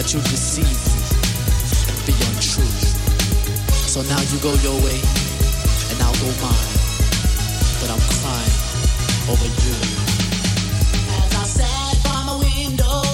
that you'd deceive me and be untrue. So now you go your way, and I'll go mine, but I'm crying over you. As I sat by my window.